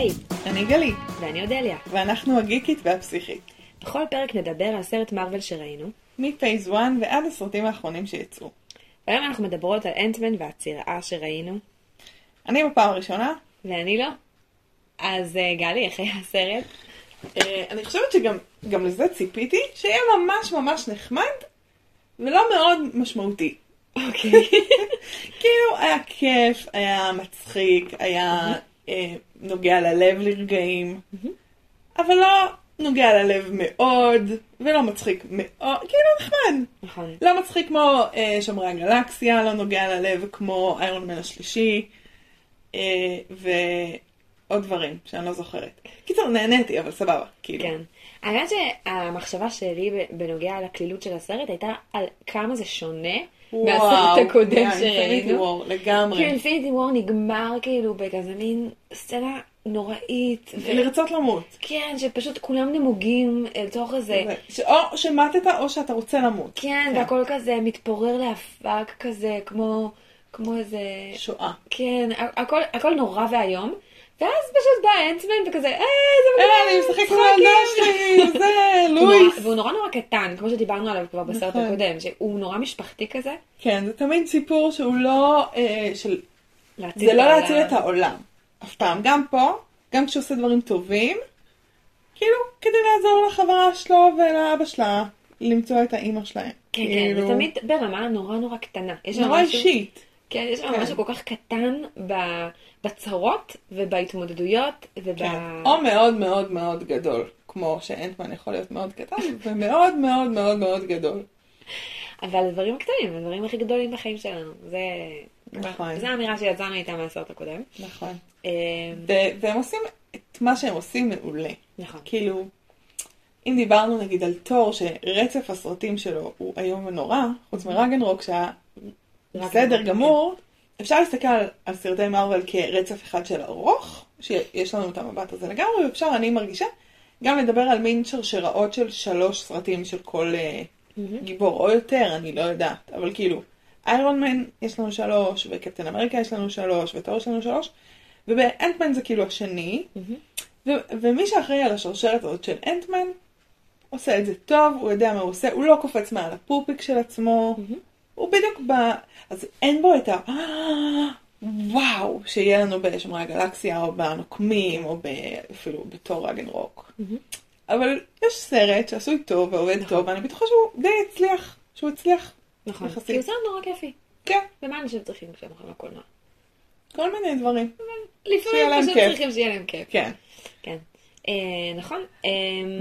היי, אני גלי, ואני אודליה. ואנחנו הגיקית והפסיכית. בכל פרק נדבר על סרט מארוול שראינו, מפייס 1 ועד הסרטים האחרונים שיצאו. והיום אנחנו מדברות על אנטמן והצירעה שראינו, אני בפעם הראשונה, ואני לא. אז אה, גלי, איך היה הסרט? אה, אני חושבת שגם גם לזה ציפיתי, שיהיה ממש ממש נחמד, ולא מאוד משמעותי. אוקיי. כאילו, היה כיף, היה מצחיק, היה אה, נוגע ללב לרגעים, אבל לא נוגע ללב מאוד, ולא מצחיק מאוד, כאילו נחמד. נכון. לא מצחיק כמו אה, שומרי הגלקסיה, לא נוגע ללב כמו איירון מן השלישי, אה, ועוד דברים שאני לא זוכרת. קיצור, נהניתי, אבל סבבה, כאילו. כן. האמת שהמחשבה שלי בנוגע לקלילות של הסרט הייתה על כמה זה שונה מהסרט הקודם שראינו. לגמרי. כאילו אינפיניטי וור נגמר כאילו בכזה מין סצנה נוראית. ו- לרצות למות. כן, שפשוט כולם נמוגים אל תוך איזה... זה- ש- או שמטת או שאתה רוצה למות. כן, והכל כזה מתפורר לאבק כזה, כמו, כמו איזה... שואה. כן, הכל, הכל נורא ואיום. ואז פשוט בא אנטמן וכזה, אה, זה אה, מגניב, אני משחק עם משחקים." הילדה שלי, זה, לואיס. והוא נורא נורא קטן, כמו שדיברנו עליו כבר בסרט נכון. הקודם, שהוא נורא משפחתי כזה. כן, זה תמיד סיפור שהוא לא, אה, של... זה לא. להציל את העולם. אף פעם. גם פה, גם כשהוא עושה דברים טובים, כאילו, כדי לעזור לחברה שלו ולאבא שלה למצוא את האימא שלהם. כן, כן, כאילו, זה תמיד ברמה נורא נורא קטנה. נורא אישית. כן, יש שם כן. משהו כל כך קטן בצרות ובהתמודדויות וב... כן. או מאוד מאוד מאוד גדול, כמו שאנטמן יכול להיות מאוד קטן, ומאוד מאוד מאוד מאוד גדול. אבל הדברים הקטנים, הדברים הכי גדולים בחיים שלנו. זה... נכון. זו האמירה שיצאנו איתה מהסרט הקודם. נכון. ו- והם עושים את מה שהם עושים מעולה. נכון. כאילו, אם דיברנו נגיד על תור, שרצף הסרטים שלו הוא איום ונורא, חוץ מרגנרוק שהיה בסדר רגנרוק, גמור, אפשר להסתכל על, סרטי מארוול כרצף אחד של ארוך, שיש לנו את המבט הזה לגמרי, ואפשר, אני מרגישה, גם לדבר על מין שרשראות של שלוש סרטים של כל אה. גיבור, או יותר, אני לא יודעת, אבל כאילו, איירון מן יש לנו שלוש, וקפטן אמריקה יש לנו שלוש, וטור יש לנו שלוש, ובאנטמן זה כאילו השני, ומי שאחראי על השרשרת הזאת של אנטמן, עושה את זה טוב, הוא יודע מה הוא עושה, הוא לא קופץ מעל הפופיק של עצמו, מהמם. הוא בדיוק ב... אז אין בו את ה... וואו, שיהיה לנו בשומרי הגלקסיה, או בנוקמים, או ב... אפילו בתור רגנרוק. מהמם. אבל יש סרט שעשוי טוב ועובד נכון. טוב, ואני בטוחה שהוא די הצליח, שהוא הצליח. נכון. יחסית. כי הוא סרט נורא כיפי. כן, ומה אנשים צריכים כשהם הולכים לקולנוע? כל מיני דברים. לפעמים פשוט כיף. צריכים שיהיה להם כיף. כן. כן. אה, נכון. אה,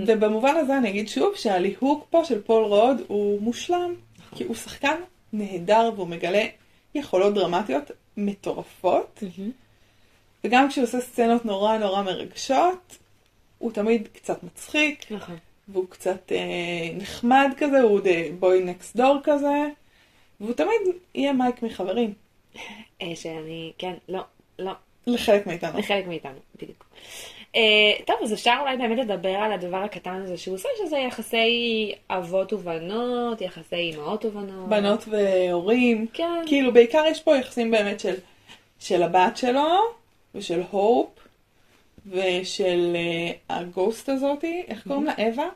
ובמובן הזה אני אגיד שוב שהליהוק פה של פול רוד הוא מושלם, כי הוא שחקן נהדר והוא מגלה יכולות דרמטיות מטורפות, מהמם. וגם כשהוא עושה סצנות נורא נורא מרגשות, הוא תמיד קצת מצחיק, נכון. והוא קצת אה, נחמד כזה, הוא די בוי נקסט דור כזה, והוא תמיד יהיה מייק מחברים, אה, שאני, כן, לא, לא, לחלק מאיתנו. לחלק מאיתנו, בדיוק. אה, טוב, אז אפשר אולי באמת לדבר על הדבר הקטן הזה שהוא עושה, שזה יחסי אבות ובנות, יחסי אמהות ובנות. בנות והורים, כן. כאילו בעיקר יש פה יחסים באמת של, של הבת שלו, ושל הופ, ושל uh, הגוסט הזאתי, איך קוראים לה? אווה?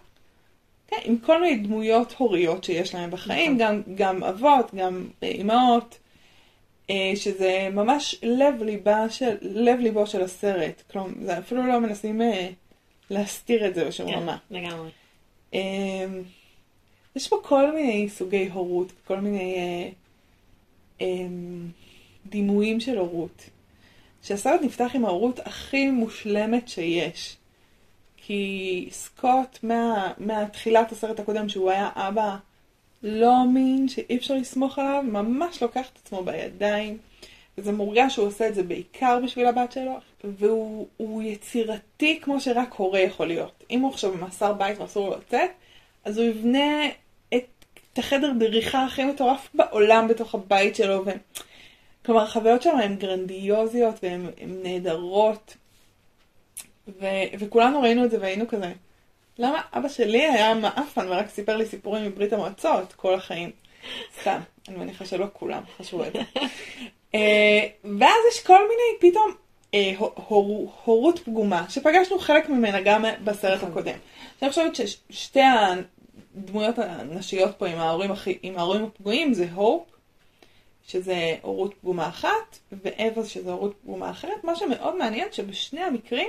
כן, עם כל מיני דמויות הוריות שיש להם בחיים, נכון. גם, גם אבות, גם אה, אימהות, אה, שזה ממש לב ליבה של, לב ליבו של הסרט. כלומר, זה אפילו לא מנסים אה, להסתיר את זה בשום כן, רמה. לגמרי. אמ, יש פה כל מיני סוגי הורות, כל מיני אה, אמ, דימויים של הורות. שהסרט נפתח עם ההורות הכי מושלמת שיש. כי סקוט, מה, מהתחילת הסרט הקודם, שהוא היה אבא לא אמין, שאי אפשר לסמוך עליו, ממש לוקח את עצמו בידיים. וזה מורגש שהוא עושה את זה בעיקר בשביל הבת שלו, והוא הוא יצירתי כמו שרק הורה יכול להיות. אם הוא עכשיו במאסר בית ואסור לו לצאת, אז הוא יבנה את, את החדר דריכה הכי מטורף בעולם בתוך הבית שלו. ו... כלומר, החוויות שם הן גרנדיוזיות והן הן נהדרות. ו... וכולנו ראינו את זה והיינו כזה, למה אבא שלי היה מעפן ורק סיפר לי סיפורים מברית המועצות כל החיים? סתם, אני מניחה שלא כולם חשבו את זה. אה, ואז יש כל מיני פתאום אה, הור, הורות פגומה, שפגשנו חלק ממנה גם בסרט נכון. הקודם. אני חושבת ששתי הדמויות הנשיות פה עם ההורים, הכי, עם ההורים הפגועים זה הופ, שזה הורות פגומה אחת, ואווה שזה הורות פגומה אחרת. מה שמאוד מעניין שבשני המקרים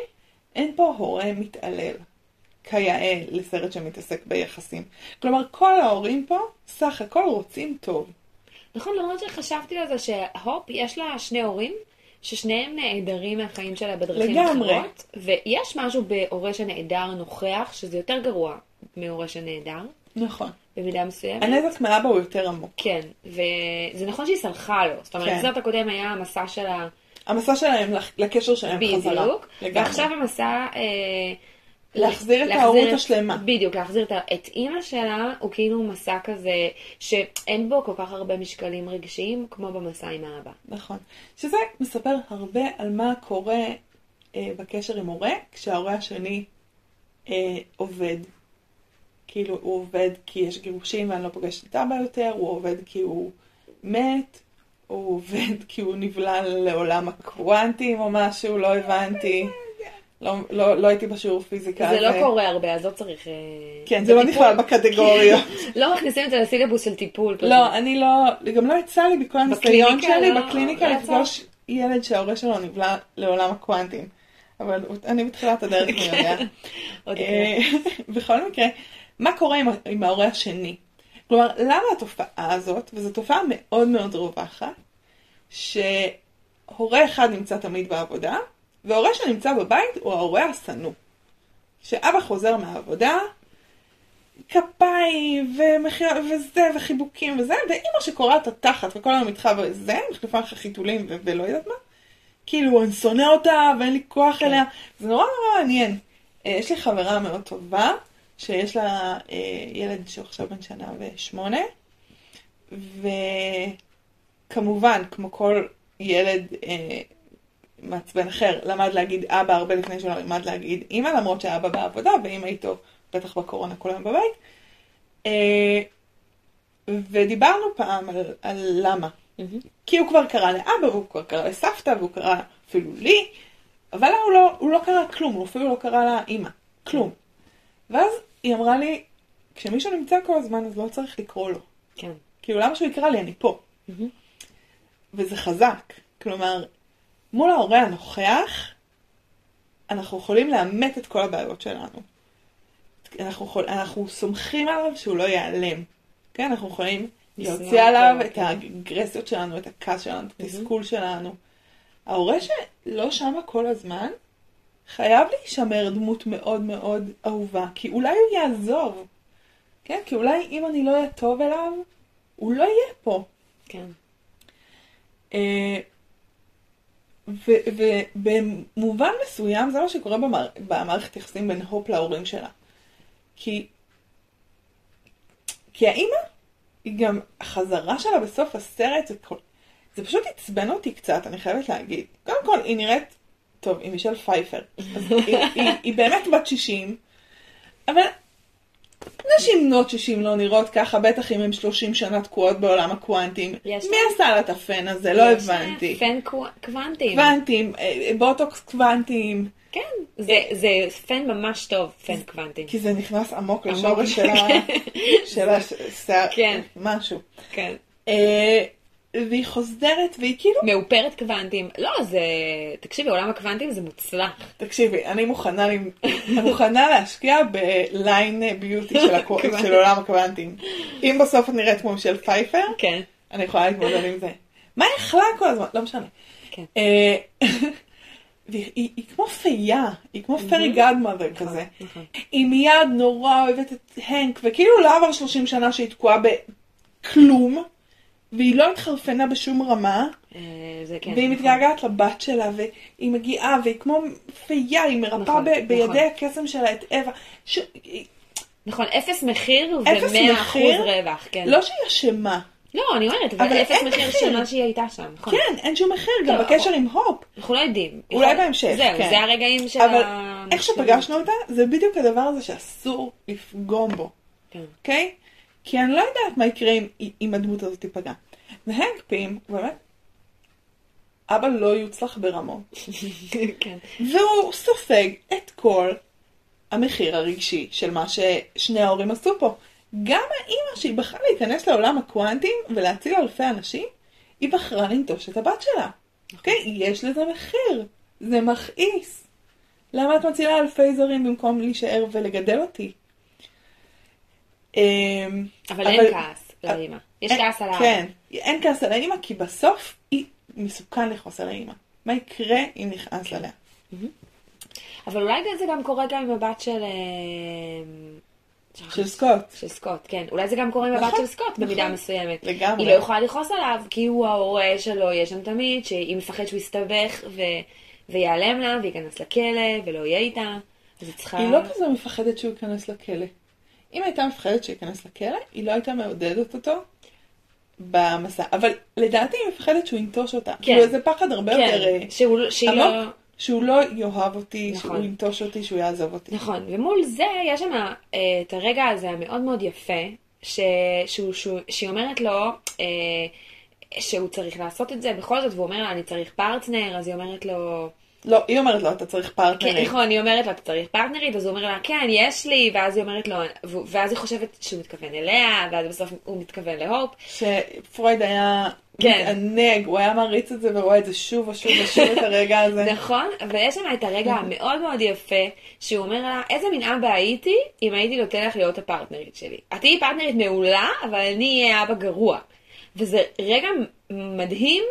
אין פה הורה מתעלל, כיאה לסרט שמתעסק ביחסים. כלומר, כל ההורים פה סך הכל רוצים טוב. נכון, למרות שחשבתי על זה שהופ, יש לה שני הורים, ששניהם נעדרים מהחיים שלה בדרכים לגמרי. אחרות, ויש משהו בהורה שנעדר נוכח, שזה יותר גרוע מהורה שנעדר, נכון. במידה מסוימת. הנזק מאבא הוא יותר עמוק. כן, וזה נכון שהיא סלחה לו. זאת אומרת, כן. בסרט הקודם היה המסע שלה המסע שלהם לקשר שלהם חזרה. בדיוק. ועכשיו המסע... אה, להחזיר את ההורות השלמה. בדיוק, להחזיר את, אימא שלה, הוא כאילו מסע כזה, שאין בו כל כך הרבה משקלים רגשיים, כמו במסע עם האבא. נכון. שזה מספר הרבה על מה קורה אה, בקשר עם הורה, כשההורה השני אה, עובד. כאילו, הוא עובד כי יש גירושים ואני לא פוגשת את אבא יותר, הוא עובד כי הוא מת, הוא עובד כי הוא נבלע לעולם הקוונטים או משהו, לא הבנתי. לא, לא, לא הייתי בשיעור פיזיקה. זה אז, לא אה, קורה הרבה, אז לא צריך... אה, כן, זה לא בטיפול. נכלל בקטגוריות. לא מכניסים את זה לסילבוס של טיפול. פשוט. לא, אני לא, גם לא יצא לי בכל הניסיון שלי לא- בקליניקה לא? לפגוש ילד שההורה שלו נבלע לעולם הקוונטים. אבל אני בתחילת הדרך, אני יודע. עוד אה, בכל מקרה, מה קורה עם, עם ההורה השני? כלומר, למה התופעה הזאת, וזו תופעה מאוד מאוד רווחת, שהורה אחד נמצא תמיד בעבודה, והורה שנמצא בבית הוא ההורה השנוא. כשאבא חוזר מהעבודה, כפיים ומחיר, וזה, וחיבוקים וזה, ואימא שקורעת התחת וכל היום איתך וזה, מחליפה לך חיתולים ו- ולא יודעת מה. כאילו, אני שונא אותה ואין לי כוח כן. אליה. זה נורא נורא מעניין. אה, יש לי חברה מאוד טובה, שיש לה אה, ילד שהוא עכשיו בן שנה ושמונה, וכמובן, כמו כל ילד אה, מעצבן אחר, למד להגיד אבא הרבה לפני שהוא למד להגיד אימא, למרות שאבא בעבודה ואימא איתו בטח בקורונה כל היום בבית. אה, ודיברנו פעם על, על למה. כי הוא כבר קרא לאבא, והוא כבר קרא לסבתא, והוא קרא אפילו לי, אבל הוא לא, הוא לא קרא כלום, הוא אפילו לא קרא לאימא. כלום. ואז היא אמרה לי, כשמישהו נמצא כל הזמן, אז לא צריך לקרוא לו. כן. כאילו, למה שהוא יקרא לי? אני פה. מהמם. וזה חזק. כלומר, מול ההורה הנוכח, אנחנו יכולים לאמת את כל הבעיות שלנו. אנחנו, יכול, אנחנו סומכים עליו שהוא לא ייעלם. כן, אנחנו יכולים להוציא עליו את כן. האגרסיות שלנו, את הכעס שלנו, את התסכול שלנו. ההורה שלא שמה כל הזמן, חייב להישמר דמות מאוד מאוד אהובה, כי אולי הוא יעזוב. כן, כי אולי אם אני לא אהיה טוב אליו, הוא לא יהיה פה. כן. ובמובן מסוים זה מה שקורה במער- במערכת יחסים בין הופ להורים שלה. כי, כי האימא, היא גם, החזרה שלה בסוף הסרט, זה, כל, זה פשוט עצבן אותי קצת, אני חייבת להגיד. קודם כל, היא נראית, טוב, היא מישל פייפר. היא, היא, היא באמת בת 60, אבל נשים בנות 60 לא נראות ככה, בטח אם הן 30 שנה תקועות בעולם הקוונטים. יש מי עשה לה את הפן הזה? לא יש, אה, הבנתי. פן קוו- קוונטים. קוונטים, אה, בוטוקס קוונטים, כן, זה, זה פן ממש טוב, פן קוונטים. כי זה נכנס עמוק. לשורש של השיער, כן. משהו. כן. והיא חוזרת, והיא כאילו, מאופרת קוונטים. לא, זה... תקשיבי, עולם הקוונטים זה מוצלח. תקשיבי, אני מוכנה, אני מוכנה להשקיע בליין ביוטי של הקו-. של עולם הקוונטים. אם בסוף את נראית כמו מישל פייפר, כן. אני יכולה להתמודד עם זה. מה היא אכלה כל הזמן? לא משנה. כן. אה, והיא היא- היא כמו פייה, היא כמו פרי גאדמאדר כזה. נכון. היא מיד נורא אוהבת את הנק, וכאילו לא עבר 30 שנה שהיא תקועה בכלום, והיא לא התחרפנה בשום רמה, אה, כן. והיא נכון. מתגעגעת לבת שלה, והיא מגיעה, והיא כמו פייה, היא מרפאה נכון, ב- נכון. בידי הקסם שלה את אווה. ש... נכון, אפס מחיר ומאה אחוז? רווח, כן. לא שהיא אשמה, לא, אני אומרת, אבל אבל אפס מחיר. של מה שהיא הייתה שם, נכון. כן, אין שום מחיר, גם לא, בקשר עם הופ. אנחנו לא יודעים. אולי בהמשך, זהו, כן. זה הרגעים של אבל ה... איך שפגשנו אותה, זה בדיוק הדבר הזה שאסור לפגום בו. כן. אוקיי? כי אני לא יודעת מה יקרה אם, אם הדמות הזאת תיפגע. והנק פים, באמת, אבא לא יוצלח ברמות, כן. והוא סופג את כל המחיר הרגשי של מה ששני ההורים עשו פה. גם האימא שהיא בחרה להיכנס לעולם הקוונטים ולהציל אלפי אנשים, היא בחרה לנטוש את הבת שלה. אוקיי? יש לזה מחיר. זה מכעיס. למה את מצילה אלפי זרים במקום להישאר ולגדל אותי? אמ, אבל אין כעס לאמא. יש אין- כעס על האבא. כן, אין כעס על האמא, כי בסוף היא מסוכן לכעוס על האמא. מה יקרה אם נכעס כן. עליה? אבל אולי זה גם קורה גם עם הבת של... אה, של סקוט. של סקוט, כן. אולי זה גם קורה עם הבת נכון, של סקוט במידה נכון. מסוימת. לגמרי. היא לא יכולה לכעוס עליו, כי הוא ההורה שלו יהיה שם תמיד, שהיא מפחדת שהוא יסתבך ו... ויעלם לה, וייכנס לכלא, ולא יהיה איתה. היא לא כזה מפחדת שהוא ייכנס לכלא. אם הייתה מפחדת שהוא ייכנס לכלא, היא לא הייתה מעודדת אותו במסע. אבל לדעתי היא מפחדת שהוא ינטוש אותה. כאילו זה פחד הרבה יותר אה, כן, שהוא, לא... עמוק, שהוא לא יאהב אותי, נכון. שהוא ינטוש אותי, שהוא יעזוב אותי. נכון, ומול זה יש שם אה, את הרגע הזה המאוד מאוד יפה, ש... שהוא, שהוא, שהיא אומרת לו אה, שהוא צריך לעשות את זה בכל זאת, והוא אומר לה, אני צריך פרטנר, אז היא אומרת לו, לא, היא אומרת לו, אתה צריך כן, פרטנרים. נכון, היא אומרת לה, אתה צריך פרטנרית, אז הוא אומר לה, כן, יש לי, ואז היא אומרת לו, ואז היא חושבת שהוא מתכוון אליה, ואז בסוף הוא מתכוון להופ. שפרויד היה כן. מתענג, הוא היה מעריץ את זה ורואה את זה שוב ושוב ושוב את הרגע הזה. נכון, ויש שם את הרגע המאוד מאוד יפה, שהוא אומר לה, איזה מין אבא הייתי, אם הייתי נותן לך להיות הפרטנרית שלי. את תהיי פרטנרית מעולה, אבל אני אהיה אבא גרוע. וזה רגע מדהים,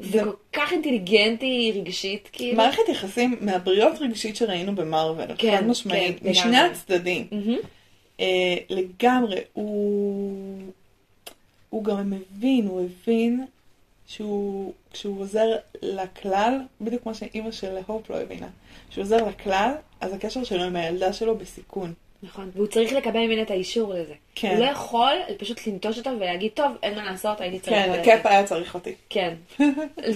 וכל כך אינטליגנטי רגשית, כאילו. מערכת יחסים מהבריאות רגשית שראינו במרוויל, כן, חד משמעית, כן, משני לגמרי. הצדדים. מהמם. אה, לגמרי, הוא... הוא גם מבין, הוא הבין שהוא, כשהוא עוזר לכלל, בדיוק כמו שאימא של הופ לא הבינה, כשהוא עוזר לכלל, אז הקשר שלו עם הילדה שלו בסיכון. נכון, והוא צריך לקבל ממנה את האישור לזה. כן. הוא לא יכול פשוט לנטוש אותו ולהגיד, טוב, אין מה לעשות, הייתי צריך... כן, ללכת." הקאפ היה צריך אותי. כן,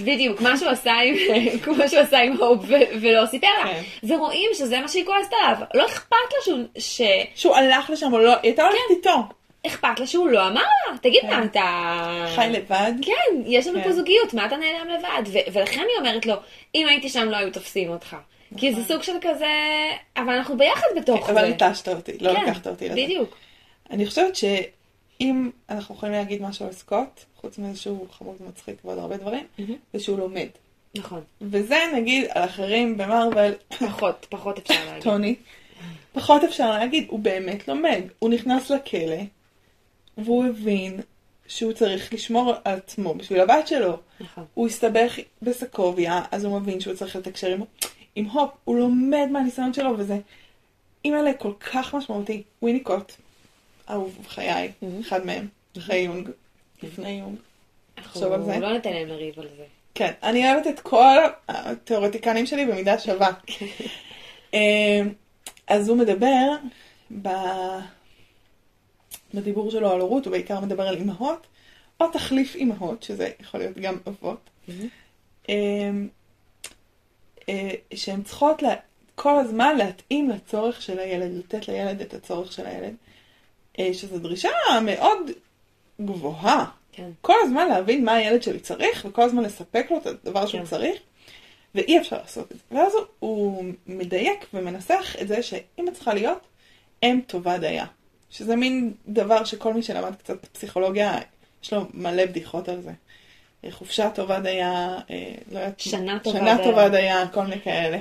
בדיוק, מה שהוא עשה עם, כמו שהוא עשה עם הופ ולא סיפר לה. כן. ורואים שזה מה שהיא כועסת עליו. לא אכפת לה שהוא, ש... שהוא הלך לשם או לא, היא הייתה הולכת איתו. אכפת לה שהוא לא אמר לה. תגיד, כן. מה, אתה... חי לבד. כן, יש לנו כן. פה זוגיות, מה אתה נעלם לבד? ולכן היא אומרת לו, אם הייתי שם לא היו תופסים אותך. כי זה סוג של כזה, אבל אנחנו ביחד בתוך זה. אבל נטשת אותי, לא כן, לקחת אותי לזה. בדיוק. אני חושבת שאם אנחנו יכולים להגיד משהו על סקוט, חוץ מזה שהוא חמוד ומצחיק ועוד הרבה דברים. זה שהוא לומד. נכון. וזה נגיד על אחרים במרוויל, פחות, פחות אפשר להגיד. טוני, פחות אפשר להגיד, הוא באמת לומד. הוא נכנס לכלא, והוא הבין שהוא צריך לשמור על עצמו בשביל הבת שלו. נכון. הוא הסתבך בסקוביה, אז הוא מבין שהוא צריך לתקשר עם, עם הופ, הוא לומד מהניסיון שלו, וזה אימא'לה כל כך משמעותי. ויניקוט, אהוב חיי, Mhm. אחד מהם, אחרי יונג, לפני יונג. תחשוב על זה. אנחנו לא ניתן להם לריב על זה. כן, אני אוהבת את כל התיאורטיקנים שלי במידה שווה. אמ, אז הוא מדבר ב- בדיבור שלו על הורות, הוא בעיקר מדבר על אימהות, או תחליף אימהות, שזה יכול להיות גם אבות, אמ, אה, שהן צריכות לה- כל הזמן להתאים לצורך של הילד, לתת לילד את הצורך של הילד, אה, שזו דרישה מאוד גבוהה. כן. כל הזמן להבין מה הילד שלי צריך, וכל הזמן לספק לו את הדבר שהוא כן. צריך, ואי אפשר לעשות את זה. ואז הוא- הוא מדייק ומנסח את זה שאמא צריכה להיות אם טובה דייה. שזה מין דבר שכל מי שלמד קצת פסיכולוגיה, יש לו מלא בדיחות על זה. אה, חופשה טובה דייה, אה, לא יודעת, שנה טובה שנה. טובה דייה, כל מיני כאלה.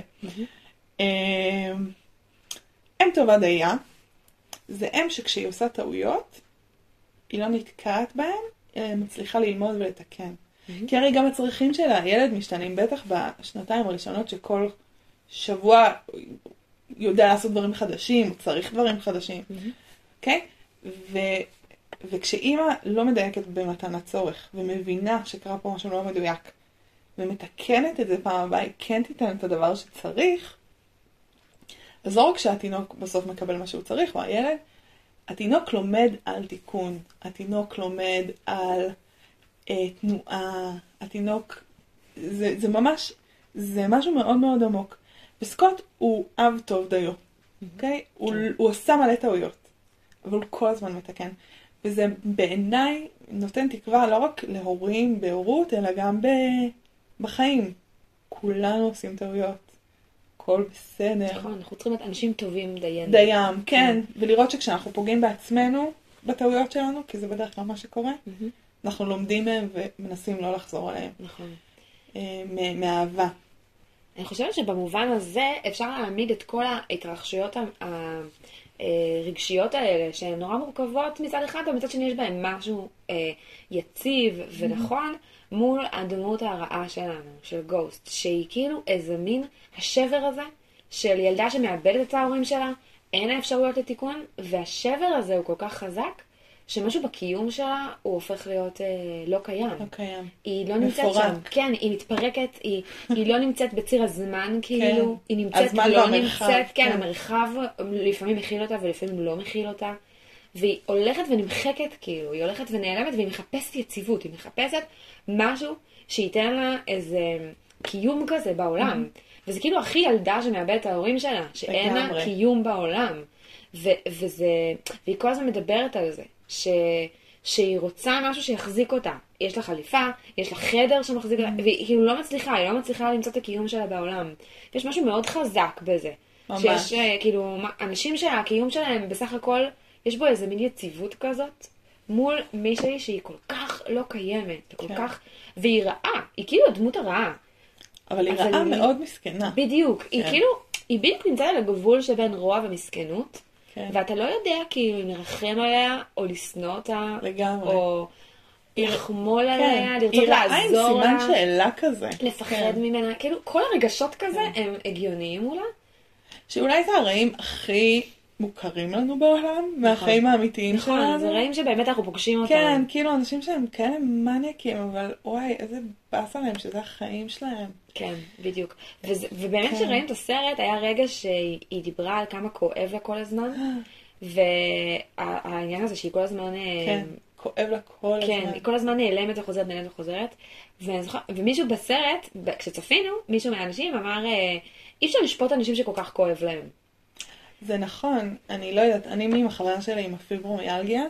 אה, אם טובה דייה, זה אם שכשהיא עושה טעויות, היא לא נתקעת בהם, אלא היא מצליחה ללמוד ולתקן. כי הרי גם הצרכים של הילד משתנים, בטח בשנתיים הראשונות שכל שבוע יודע לעשות דברים חדשים, צריך דברים חדשים, אוקיי? ו... וכשאימא לא מדייקת במתן הצורך, ומבינה שקרה פה משהו לא מדויק, ומתקנת את זה פעם הבאה, היא כן תיתן את הדבר שצריך, אז לא רק שהתינוק בסוף מקבל מה שהוא צריך, או הילד, התינוק לומד על תיקון, התינוק לומד על אה, תנועה, התינוק, זה, זה ממש, זה משהו מאוד מאוד עמוק. וסקוט הוא אב טוב דיו, אוקיי? הוא, הוא עושה מלא טעויות, אבל הוא כל הזמן מתקן. וזה בעיניי נותן תקווה לא רק להורים בהורות, אלא גם ב, בחיים. כולנו עושים טעויות. הכל בסדר. נכון, אנחנו צריכים להיות אנשים טובים דיינים. דיים, כן. ולראות שכשאנחנו פוגעים בעצמנו, בטעויות שלנו, כי זה בדרך כלל מה שקורה, אנחנו לומדים מהם ומנסים לא לחזור עליהם. נכון. אה, מאהבה. אני חושבת שבמובן הזה אפשר להעמיד את כל ההתרחשויות הרגשיות האלה, שהן נורא מורכבות מצד אחד, ומצד שני יש בהן משהו אה, יציב ונכון, מול הדמות הרעה שלנו, של גוסט, שהיא כאילו איזה מין השבר הזה של ילדה שמאבדת את ההורים שלה, אין האפשרויות לתיקון, והשבר הזה הוא כל כך חזק, שמשהו בקיום שלה הוא הופך להיות אה, לא קיים. לא קיים. היא לא נמצאת מפורק. שם. כן, היא מתפרקת, היא, היא לא נמצאת בציר הזמן, כאילו, היא נמצאת, הזמן לא והמרחב, נמצאת, כן, כן. המרחב לפעמים מכיל אותה ולפעמים לא מכיל אותה. והיא הולכת ונמחקת, כאילו, היא הולכת ונעלמת והיא מחפשת יציבות, היא מחפשת משהו שייתן לה איזה קיום כזה בעולם. וזה כאילו הכי ילדה שמאבדת את ההורים שלה, שאין לה. קיום בעולם. ו- וזה, והיא כל הזמן מדברת על זה, ש- שהיא רוצה משהו שיחזיק אותה. יש לה חליפה, יש לה חדר שמחזיק אותה, והיא כאילו לא מצליחה, היא לא מצליחה למצוא את הקיום שלה בעולם. יש משהו מאוד חזק בזה. ממש. שיש אה, כאילו, אנשים שהקיום שלהם בסך הכל, יש בו איזה מין יציבות כזאת, מול מישהי שהיא כל כך לא קיימת, כל כן. כך, והיא רעה, היא כאילו הדמות הרעה. אבל היא רעה היא- מאוד מסכנה. בדיוק, היא כן. כאילו, היא בדיוק נמצאת על הגבול שבין רוע ומסכנות, כן. ואתה לא יודע כאילו אם לרחם עליה, או לשנוא אותה, לגמרי. או לחמול כן. עליה, היא לרצות רעה עם לעזור סימן לה, שאלה כזה. לפחד כן. ממנה, כאילו כל הרגשות כזה הם הגיוניים מולה. שאולי זה הרעים הכי מוכרים לנו בעולם, מהחיים האמיתיים נכון, שלנו. זה רעים שבאמת אנחנו פוגשים אותם. כן, כאילו אנשים שהם כאלה מניאקים, אבל וואי, איזה באסה להם שזה החיים שלהם. כן, בדיוק. וזה, ובאמת כן. כשראינו את הסרט, היה רגע שהיא היא דיברה על כמה כואב לה כל הזמן, והעניין הזה שהיא כל הזמן... אה, כן, כואב לה כל כן, הזמן. היא כל הזמן נעלמת וחוזרת, נעלמת וחוזרת. ואני ומישהו בסרט, כשצפינו, מישהו מהאנשים אמר, אה, אי אפשר לשפוט אנשים שכל כך כואב להם. זה נכון, אני לא יודעת, אני עם החברה שלי עם הפיברומיאלגיה,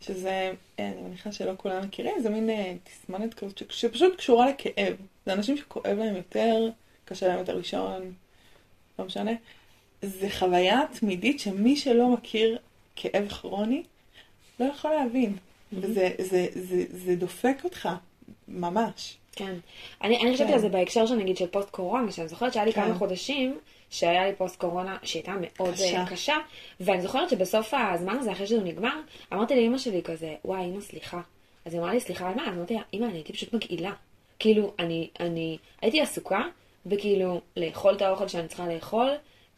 שזה, אה, אני מניחה שלא כולם מכירים, זה מין אה, תסמונת כזאת ש- שפשוט קשורה לכאב. זה אנשים שכואב להם יותר, קשה להם יותר לישון, לא משנה. זה חוויה תמידית שמי שלא מכיר כאב כרוני, לא יכול להבין. וזה זה, זה, זה דופק אותך, ממש. כן. אני, אני חשבתי כן. על זה בהקשר של נגיד של פוסט קורונה, שאני זוכרת שהיה לי כן. כמה חודשים שהיה לי פוסט קורונה שהייתה מאוד קשה. קשה. קשה, ואני זוכרת שבסוף הזמן הזה, אחרי שזה נגמר, אמרתי לאמא שלי כזה, וואי, אמא, סליחה. אז היא אמרה לי, סליחה על מה? אז אמרתי לה, אמא, אני הייתי פשוט מגעילה. כאילו, אני, אני הייתי עסוקה בכאילו לאכול את האוכל שאני צריכה לאכול,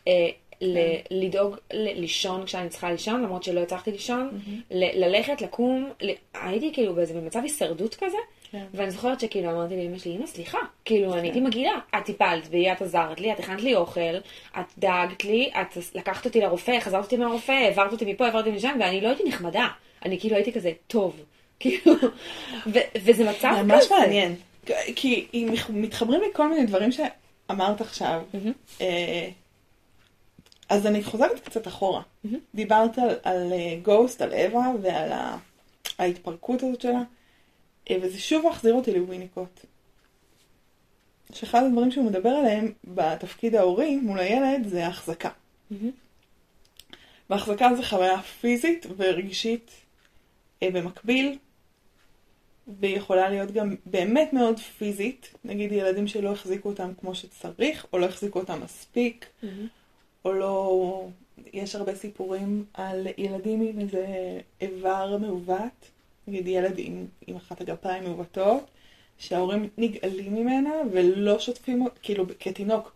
אה, ל- לדאוג ל- לישון כשאני צריכה לישון, למרות שלא הצלחתי לישון, ל- ללכת, לקום, ל- הייתי כאילו באיזה במצב הישרדות כזה, כן. ואני זוכרת שכאילו אמרתי לאמא שלי, אמא, סליחה, כאילו, אני הייתי מגעילה, את טיפלת בי, את עזרת לי, את הכנת לי אוכל, את דאגת לי, את לקחת אותי לרופא, חזרת אותי מהרופא, העברת אותי מפה, העברת אותי משם, ואני לא הייתי נחמדה, אני כאילו הייתי כזה, טוב, כאילו, ו- וזה מצב כזה. ממש מעניין. כי מתחברים לי כל מיני דברים שאמרת עכשיו, אה, אז אני חוזרת קצת אחורה. דיברת על, על גוסט, על אווה ועל ההתפרקות הזאת שלה, וזה שוב מחזיר אותי לוויניקוט. שאחד הדברים שהוא מדבר עליהם בתפקיד ההורי מול הילד זה החזקה. והחזקה זה חוויה פיזית ורגשית אה, במקביל, והיא יכולה להיות גם באמת מאוד פיזית, נגיד ילדים שלא החזיקו אותם כמו שצריך, או לא החזיקו אותם מספיק. או לא... יש הרבה סיפורים על ילדים עם איזה איבר מעוות, נגיד ילד עם, עם אחת הגפיים מעוותות, שההורים נגאלים ממנה ולא שוטפים, כאילו כתינוק,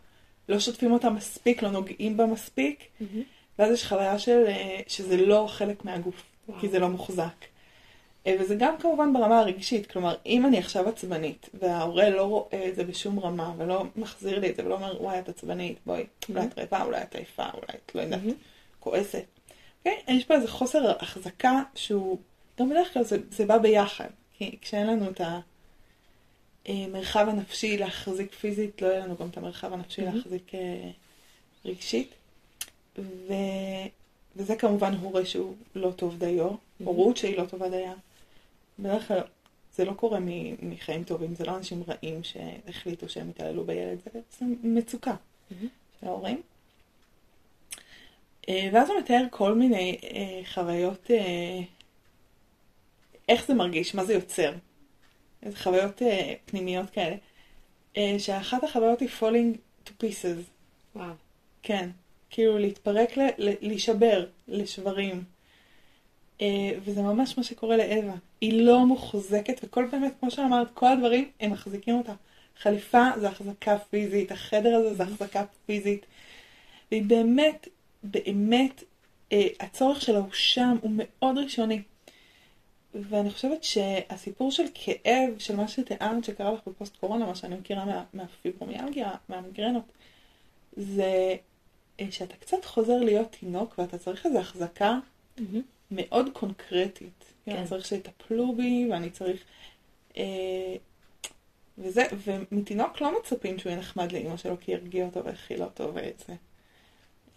לא שוטפים אותה מספיק, לא נוגעים בה מספיק, מהמם. ואז יש חוויה של, אה, שזה לא חלק מהגוף, וואו. כי זה לא מוחזק. אה, וזה גם כמובן ברמה הרגשית, כלומר, אם אני עכשיו עצבנית, וההורה לא רואה את זה בשום רמה, ולא מחזיר לי את זה, ולא אומר, וואי, את עצבנית, בואי, אולי את רעבה, אולי את עייפה, אולי את לא יודעת, מהמם. כועסת. אוקיי? יש פה איזה חוסר החזקה שהוא, גם בדרך כלל זה, זה בא ביחד, כי כשאין לנו את המרחב הנפשי להחזיק פיזית, לא יהיה לנו גם את המרחב הנפשי מהמם. להחזיק אה, רגשית. ו... וזה כמובן הורה שהוא לא טוב דיו, הורות שהיא לא טובה דייה. בדרך כלל זה לא קורה מחיים טובים, זה לא אנשים רעים שהחליטו שהם יתעללו בילד, זה בעצם מצוקה מהמם. של ההורים. אה, ואז הוא מתאר כל מיני אה, חוויות, איך זה מרגיש, מה זה יוצר. איזה חוויות אה, פנימיות כאלה. אה, שאחת החוויות היא falling to pieces. וואו. כן, כאילו להתפרק, ל- ל- להישבר לשברים. אה, וזה ממש מה שקורה לאווה. היא לא מוחזקת, וכל באמת, כמו שאמרת, כל הדברים, הם מחזיקים אותה. חליפה זה החזקה פיזית, החדר הזה זה החזקה פיזית. והיא באמת, באמת, אה, הצורך שלה הוא שם, הוא מאוד ראשוני. ואני חושבת שהסיפור של כאב, של מה שתיארת שקרה לך בפוסט קורונה, מה שאני מכירה מה, מהפיברומיאלגיה, מהמיגרנות, זה אה, שאתה קצת חוזר להיות תינוק ואתה צריך איזו החזקה מהמם. מאוד קונקרטית. כן. כן. אני צריך שיטפלו בי ואני צריך... אה, וזה, ומתינוק לא מצפים שהוא יהיה נחמד לאמא שלו כי ירגיע אותו ויכיל אותו ואת זה.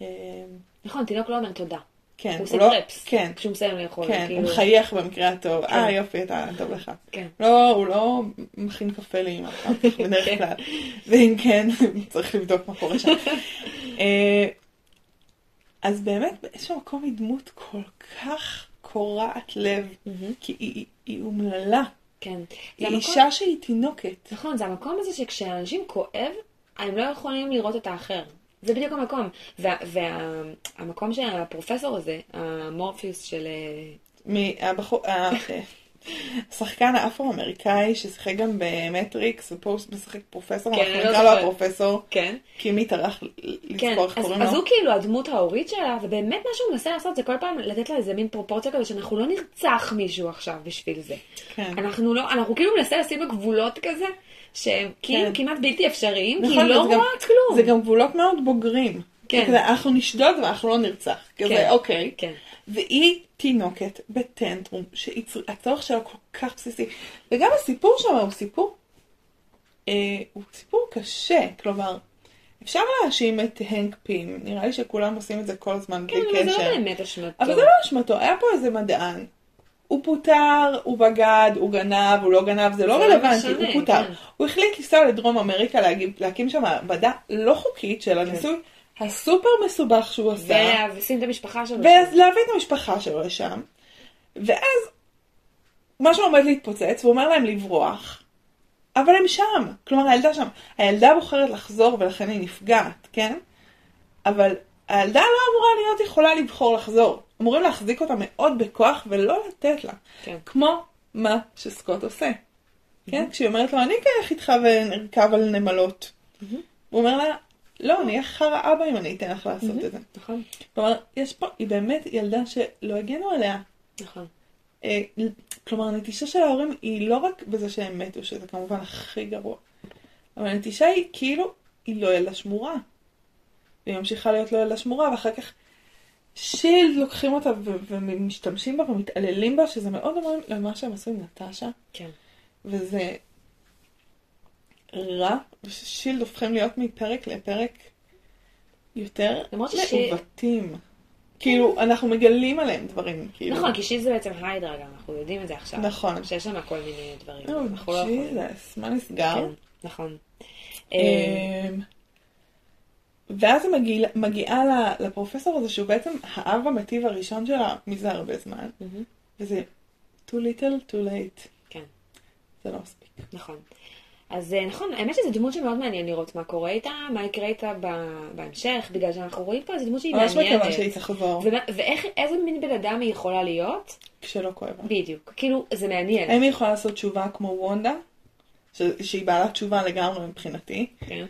אה, נכון, תינוק לא אומר תודה. כן, הוא עושה לא... קרפס. כן, כשהוא מסיים לאכול. כן, כאילו- הוא מחייך במקרה הטוב. כן. אה, יופי, אתה טוב לך. כן. לא, הוא לא מכין קפה לאמא, בדרך כן. כלל. ואם כן, צריך לבדוק מה קורה שם. אה, אז באמת, באיזשהו מקום היא דמות כל כך קורעת לב. כי היא- היא- אומללה. כן. היא המקום- אישה שהיא תינוקת. נכון, זה המקום הזה שכשאנשים כואב, הם לא יכולים לראות את האחר. זה בדיוק המקום. והמקום של הפרופסור הזה, המורפיוס של... אה, מהבחור, ה- השחקן האפרו-אמריקאי ששיחק גם במטריקס, ופה הוא משחק פרופסור, כן, אנחנו לא נקרא לו. הפרופסור, כן. כי מי טרח כן, לזכור איך אז, קוראים אז לו. הוא כאילו הדמות ההורית שלה, ובאמת מה שהוא מנסה לעשות זה כל פעם לתת לה איזה מין פרופורציה כזה שאנחנו לא נרצח מישהו עכשיו בשביל זה. כן. אנחנו לא, אנחנו כאילו מנסה לשים לו גבולות כזה, שהם כאילו כן. כמעט בלתי אפשריים, כי נכון, היא לא וזה גם- רואה כלום. זה גם גבולות מאוד בוגרים. כן. כזה, אנחנו נשדוד ואנחנו לא נרצח. כזה, כן. אוקיי. כן. והיא תינוקת בטנטרום, שהצורך שלה כל כך בסיסי. וגם הסיפור שם הוא סיפור, אה, הוא סיפור קשה. כלומר, אפשר להאשים את הנק פים, נראה לי שכולם עושים את זה כל הזמן כן, בלי אבל זה קשר. לא באמת אשמתו. אבל זה לא אשמתו, היה פה איזה מדען. הוא פוטר, הוא בגד, הוא גנב, הוא לא גנב, זה לא זה לא רלוונטי, משנה, הוא פוטר. כן. הוא החליט לנסוע לדרום אמריקה להקים, להקים שם מעבדה לא חוקית של הניסוי הסופר מסובך שהוא עשה. ולשים את המשפחה שלו. ולהביא את המשפחה שלו לשם, ואז משהו עומד להתפוצץ, והוא אומר להם לברוח, אבל הם שם, כלומר הילדה שם. הילדה בוחרת לחזור ולכן היא נפגעת, כן? אבל הילדה לא אמורה להיות יכולה לבחור לחזור. אמורים להחזיק אותה מאוד בכוח ולא לתת לה. כן. כמו מה שסקוט עושה. כן? כשהיא אומרת לו, אני אקח איתך ונרכב על נמלות. הוא אומר לה, לא, אני אהיה חרא אבא אם אני אתן לך לעשות את זה. נכון, כלומר, יש פה, היא באמת ילדה שלא הגנו עליה. נכון. אה, כלומר, הנטישה של ההורים היא לא רק בזה שהם מתו, שזה כמובן הכי גרוע, אבל הנטישה היא כאילו, היא לא ילדה שמורה. והיא ממשיכה להיות לא ילדה שמורה, ואחר כך שילד לוקחים אותה ומשתמשים בה ומתעללים בה, שזה מאוד דומה למה שהם עשו עם נטשה, כן. וזה רע, ושילד הופכים להיות מפרק לפרק יותר מעוותים. כאילו, אנחנו מגלים עליהם דברים, כאילו. נכון, כי שיז זה בעצם היידרה גם, אנחנו יודעים את זה עכשיו. נכון. שיש שם כל מיני דברים. או, אנחנו לא יכולים. מה נסגר? כן, נכון. ואז היא מגיע, מגיעה לפרופסור הזה, שהוא בעצם האב המטיב הראשון שלה מזה הרבה זמן, מהמם, וזה too little, too late. כן, זה לא מספיק. נכון. אז אה, נכון, האמת שזו דמות שמאוד מעניין לראות מה קורה איתה, מה יקרה איתה בהמשך, בגלל שאנחנו רואים פה איזו דמות שהיא ממש מקווה מעניינת. שהיא תחזור, ומה- ואיך, איזה מין בן אדם היא יכולה להיות? כשלא כואב. בדיוק. כאילו, זה מעניין. האם היא יכולה לעשות תשובה כמו וונדה? ש- שהיא בעלת תשובה לגמרי מבחינתי. כן.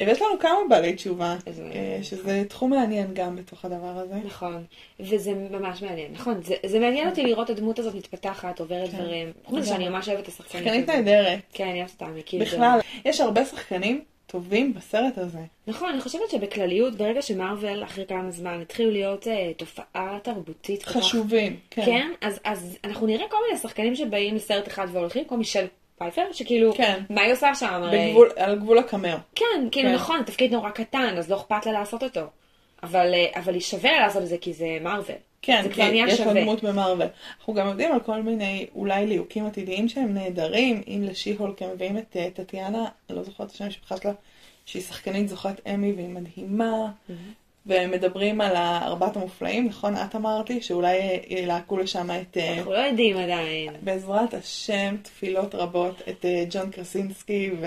ויש לנו כמה בעלי תשובה, אה, שזה תחום מעניין גם בתוך הדבר הזה. נכון, וזה ממש מעניין, נכון, זה, זה מעניין אותי לראות את הדמות הזאת מתפתחת, עוברת כן. דברים, חוץ מזה שאני ממש אוהבת את השחקנית שחקנית. נהדרת. כן, אני אוהבת אותה, כאילו... בכלל, יש הרבה שחקנים טובים בסרט הזה. נכון, אני חושבת שבכלליות, ברגע שמרוויל אחרי כמה זמן התחילו להיות אה, תופעה תרבותית כך- חשובים. כן, אז, אז אנחנו נראה כל מיני שחקנים שבאים לסרט אחד והולכים, כמו מישל פייפר, שכאילו, כן. מה היא עושה שם? הרי... בגבול, על גבול הקמר. כן, כאילו כן. נכון, תפקיד נורא קטן, אז לא אכפת לה לעשות אותו. אבל, אה, אבל היא שווה לעשות את זה כי זה מארוול. כן, זה כי יש שווה. דמות במרוויל. אנחנו גם יודעים על כל מיני אולי ליהוקים עתידיים שהם נהדרים. אם לשי-הולק הם מביאים את אה, טטיאנה, אני לא זוכרת את השם המשפחה שלה, שהיא שחקנית זוכת אמי והיא מדהימה. והם מדברים על ארבעת המופלאים, נכון? את אמרת לי שאולי אה, ילהקו לשם את, אה, אנחנו לא יודעים עדיין. בעזרת השם, תפילות רבות, את אה, ג'ון קרסינסקי ו...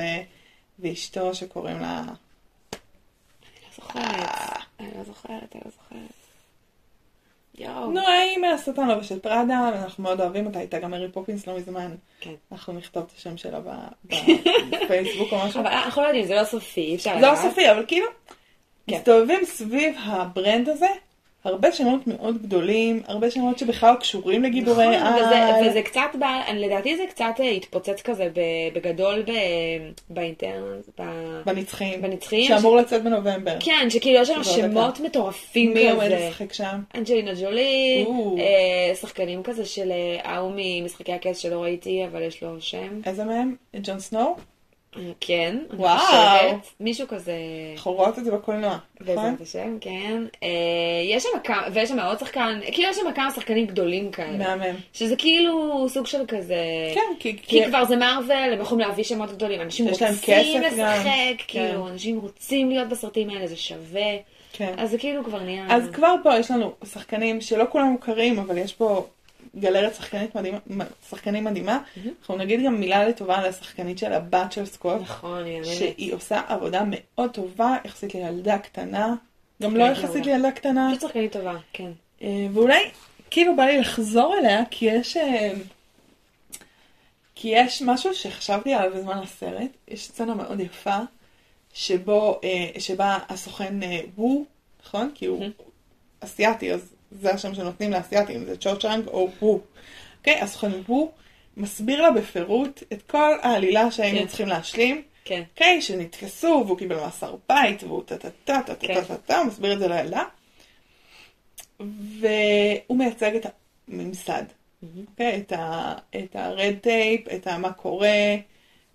ואשתו שקוראים לה... אני לא זוכרת. אני לא זוכרת, אני לא זוכרת. יואו. נו, האם מהשטן לובש את פראדה, ואנחנו מאוד אוהבים אותה, הייתה גם מרי פופינס לא מזמן. כן. אנחנו נכתוב את השם שלה בפייסבוק או משהו. אבל אנחנו לא יודעים, זה לא סופי, אפשר זה לא לדעת. סופי, אבל כאילו, כן. מסתובבים סביב ה-brand הזה, הרבה שמות מאוד גדולים, הרבה שמות שבכלל קשורים לגיבורי נכון, על. וזה, וזה קצת אני- לדעתי זה קצת אה, התפוצץ כזה ב- בגדול ב, באינטרנט, ב... בנצחיים. בנצחיים, שאמור לצאת בנובמבר. כן, שכאילו יש עוד שמות מטורפים מי עומד כזה. לשחק שם? אנג'לינה ג'ולי. אה, שחקנים כזה של אה, ההוא ממשחקי הכס שלא ראיתי, אבל יש לו שם. איזה מהם? ג'ון סנואו? כן, אני וואו. חושבת. מישהו כזה, אנחנו רואות את זה בקולנוע, נכון? בעזרת השם, כן. אה, יש שם כמה, ויש שם עוד שחקן, כאילו יש שם כמה שחקנים גדולים כאלה. מהמם. שזה כאילו סוג של כזה... כן, כי... כי כבר זה מארוול, הם יכולים להביא שמות גדולים, אנשים רוצים. לשחק, כאילו, כן. אנשים רוצים להיות בסרטים האלה, זה שווה. כן. אז זה כאילו כבר נהיה... אז כבר פה יש לנו שחקנים שלא כולם מוכרים, אבל יש פה גלרת שחקנית מדהימה, שחקנים מדהימה. אנחנו נגיד גם מילה לטובה על השחקנית של הבת של סקוט, נכון, היא. שהיא עושה עבודה מאוד טובה יחסית לילדה קטנה, גם כן, לא היא יחסית. לילדה קטנה, פשוט שחקנית טובה, כן. אה, ואולי כאילו בא לי לחזור אליה, כי יש... אה, כי יש משהו שחשבתי עליו בזמן הסרט, יש סצנה מאוד יפה, שבו, אה, שבה הסוכן וו, נכון? כי הוא אסיאתי, אז זה השם שנותנים לאסייתים, זה צ'ו צ'אנג או וו. אוקיי? הסוכן וו מסביר לה בפירוט את כל העלילה שהיינו כן. צריכים להשלים. כן. אוקיי, שנתפסו, והוא קיבל מאסר בית, והוא טה טה טה טה טה כן. טה טה טה, הוא מסביר את זה לילדה. והוא מייצג את הממסד, אוקיי? את ה- את ה-red tape, את מה קורה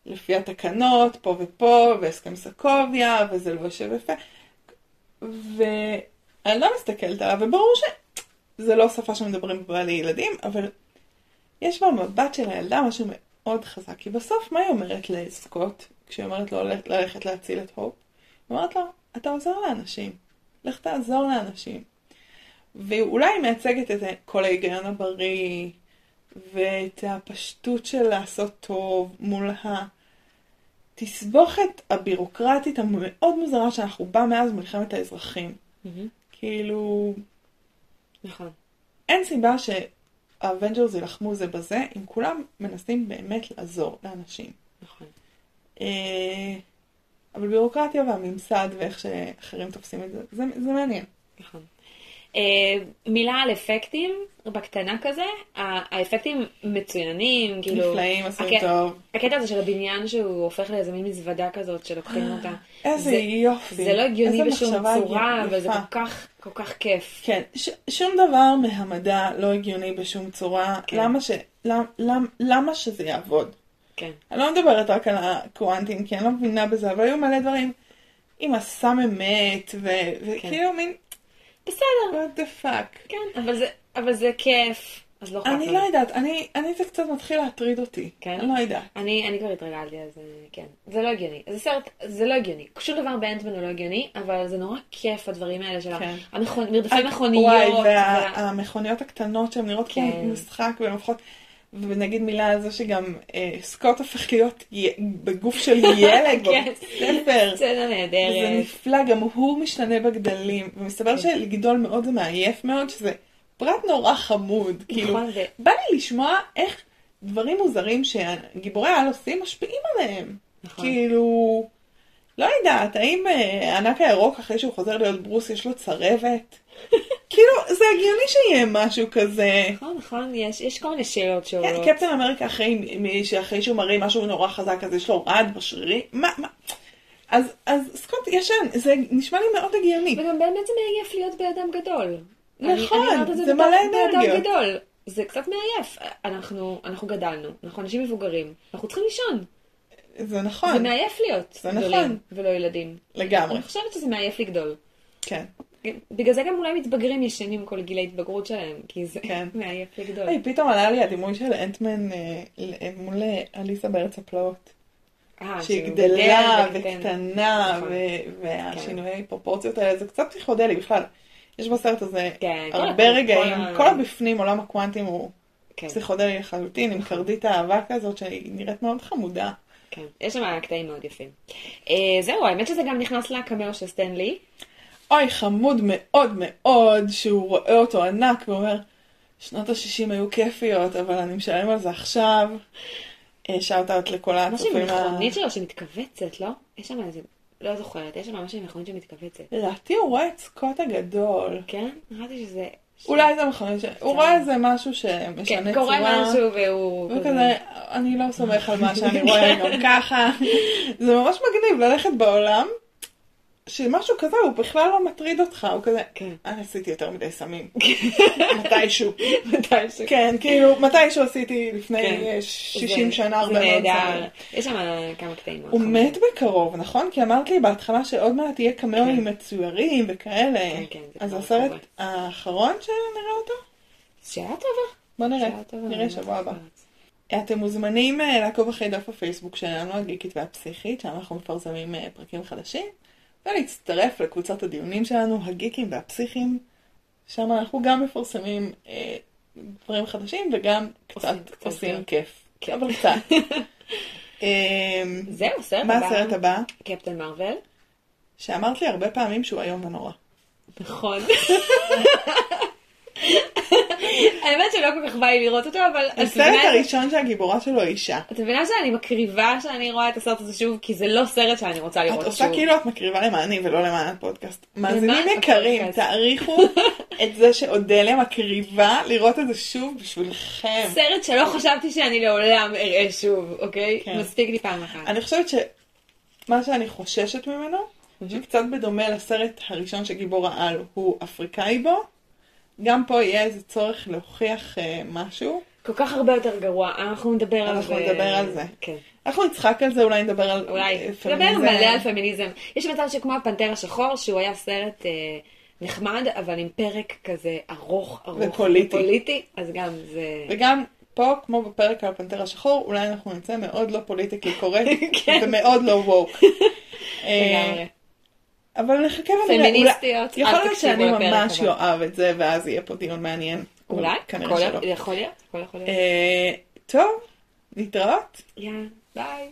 לפי התקנות, פה ופה, והסכם סקוביה, וזה לא יושב יפה. והילדה מסתכלת עליו, וברור שזה לא שפה שמדברים בה לילדים, אבל יש במבט של הילדה משהו מאוד חזק, כי בסוף מה היא אומרת לסקוט, כשהיא אומרת לו ללכת- להציל את הופ? היא אומרת לו, אתה עוזר לאנשים, לך תעזור לאנשים. ואולי מייצגת את כל ההיגיון הבריא, ואת הפשטות של לעשות טוב מול התסבוכת הבירוקרטית המאוד מוזרה שאנחנו בה מאז מלחמת האזרחים. כאילו, נכון. אין סיבה שהאבנג'רס יילחמו זה בזה, אם כולם מנסים באמת לעזור לאנשים. נכון. אה, אבל ביורוקרטיה והממסד ואיך שאחרים תופסים את זה, זה, זה מעניין. נכון. אה, מילה על אפקטים, בקטנה כזה, האפקטים מצוינים, כאילו... נפלאים, עשו הקט- טוב. הקטע הזה של הבניין שהוא הופך לאיזה מין מזוודה כזאת שלוקחים אותה. איזה זה- יופי. זה לא הגיוני בשום צורה, יפה. אבל זה כל כך, כל כך כיף. כן, ש- שום דבר מהמדע לא הגיוני בשום צורה. כן. למה, ש... למ... למ... למה שזה יעבוד? כן. אני לא מדברת רק על הקוונטים, כי אני לא מבינה בזה, אבל היו מלא דברים עם הסם אמת, ו... וכאילו מין, בסדר, what the fuck. כן, אבל זה, אבל זה כיף, אז לא אני. לא יודעת, אני, אני זה קצת מתחיל להטריד אותי. כן? אני לא יודעת. אני, אני כבר התרגלתי, אז אה, כן. זה לא הגיוני. זה סרט, זה לא הגיוני. שום דבר באנטמן הוא לא הגיוני, אבל זה נורא כיף הדברים האלה של כן. המכונ... מרדפי וואי, מכוניות. וה- והמכוניות הקטנות שהן נראות כמו כן. משחק והן הופכות, ונגיד מילה על זה שגם אה, סקוט הופך להיות י... בגוף של ילד כן. בספר. סצנה נהדרת. נפלא, גם הוא משתנה בגדלים, ומסתבר כן. שלגדול מאוד זה מעייף מאוד, שזה פרט נורא חמוד, כאילו, נכון, בא לי לשמוע איך דברים מוזרים שגיבורי העל עושים משפיעים עליהם. נכון. כאילו, לא יודעת, האם אה, הענק הירוק אחרי שהוא חוזר להיות ברוס יש לו צרבת? כאילו, זה הגיוני שיהיה משהו כזה. נכון, נכון, יש, יש כל מיני שאלות שעולות. כן, קפטן אמריקה אחרי, שאחרי שהוא מראה משהו נורא חזק, אז יש לו רעד בשרירים? מה, מה? אז, אז סקוט ישן, זה נשמע לי מאוד הגיוני. וגם באמת זה מעייף להיות באדם גדול. נכון, אני, אני את זה מלא אנרגיות. זה קצת מעייף. אנחנו, אנחנו גדלנו, אנחנו אנשים מבוגרים, אנחנו צריכים לישון. זה נכון, זה מעייף להיות זה גדולים נכון. ולא ילדים. לגמרי, אני חושבת שזה מעייף לגדול. כן. בגלל זה גם אולי מתבגרים ישנים כל גיל ההתבגרות שלהם, כי זה כן. מעייף לגדול. היי, פתאום עלה לי הדימוי של אנטמן אה, מול אה, אליסה בארץ הפלאות. אה, שהיא גדלה. וקטנה, נכון. והשינויי פרופורציות האלה, זה קצת פסיכודלי בכלל. יש בסרט הזה כן, כל הרבה ה- רגעים, כל כל הבפנים, עולם הקוונטים הוא כן, פסיכודלי לחלוטין, עם קרדית האהבה כזאת שהיא נראית מאוד חמודה. כן. יש שם קטעים מאוד יפים. אה, זהו, האמת שזה גם נכנס לקמאו של סטנלי. אוי, חמוד מאוד מאוד, שהוא רואה אותו ענק ואומר, שנות ה-60 היו כיפיות, אבל אני משלם על זה עכשיו. שאוט אאוט לכל משהו עם הצופים. מכונית שלו שמתכווצת, לא? יש שם איזה, לא זוכרת, יש שם משהו עם מכונית שמתכווצת. לדעתי הוא רואה את סקוט הגדול. כן? נראיתי שזה... אולי זה מכונית ש... הוא רואה איזה משהו שמשנה כן, צורה. קורה משהו והוא... הוא כזה, אני לא סומך על מה שאני רואה גם ככה. זה ממש מגניב ללכת בעולם, שמשהו כזה הוא בכלל לא מטריד אותך, הוא כזה, כן. אני עשיתי יותר מדי סמים. מתישהו. מתישהו. כן, כאילו, מתישהו עשיתי לפני כן. אה, 60 זה- שנה הרבה זה מאוד נהדר. סמים. יש שם כמה קטעים הוא. מת בקרוב, נכון? כי אמרת לי בהתחלה שעוד מעט יהיה קמאוים מצוירים וכאלה. כן, כן, זה אז הסרט. האחרון שנראה אותו? שאלה טובה. בוא נראה, נראה לא שבוע הבא. אתם מוזמנים אה, לעקוב אחרי דף הפייסבוק שלנו, הגיקית והפסיכית, שם אנחנו מפרסמים אה, פרקים חדשים, ולהצטרף לקבוצת הדיונים שלנו, הגיקים והפסיכים, שם אנחנו גם מפרסמים אה, דברים חדשים וגם קצת עושים יותר. כיף, כן. אבל קצת. אה, זהו, סרט מה הבא. הסרט הבא? קפטן מרוויל. שאמרת לי הרבה פעמים שהוא איום ונורא. נכון. האמת שלא כל כך בא לי לראות אותו, אבל... את הסרט את- הראשון שהגיבורה שלו היא אישה. את מבינה שאני מקריבה שאני רואה את הסרט הזה שוב, כי זה לא סרט שאני רוצה לראות את שוב. עושה כאילו את מקריבה למעני ולא למען הפודקאסט. מאזינים יקרים. תעריכו את זה שאודליה מקריבה לראות את זה שוב בשבילכם. סרט שלא חשבתי שאני לעולם אראה שוב, אוקיי? כן. מספיק לי פעם אחת. אני חושבת שמה שאני חוששת ממנו, שקצת בדומה לסרט הראשון שגיבור העל הוא אפריקאי בו, גם פה יהיה איזה צורך להוכיח אה, משהו. כל כך הרבה יותר גרוע, אנחנו נדבר על זה. אנחנו נדבר על זה. כן. אנחנו נצחק על זה, אולי נדבר על אולי. אה, נדבר פמיניזם. מלא על פמיניזם. יש מצב שכמו הפנתר השחור, שהוא היה סרט אה, נחמד, אבל עם פרק כזה ארוך, ארוך. ופוליטי. ופוליטי, אז גם זה... וגם פה, כמו בפרק על הפנתר השחור, אולי אנחנו נצא מאוד לא politically correct, כן. ומאוד לא woke. אה, לגמרי. אבל נחכה ונראה. פמיניסטיות, אולי- יכול להיות שאני ממש. אוהב את זה, ואז יהיה פה דיון מעניין. אולי? כנראה שלא. יכול להיות, הכל יכול להיות. אה, טוב, להתראות. יאללה, ביי.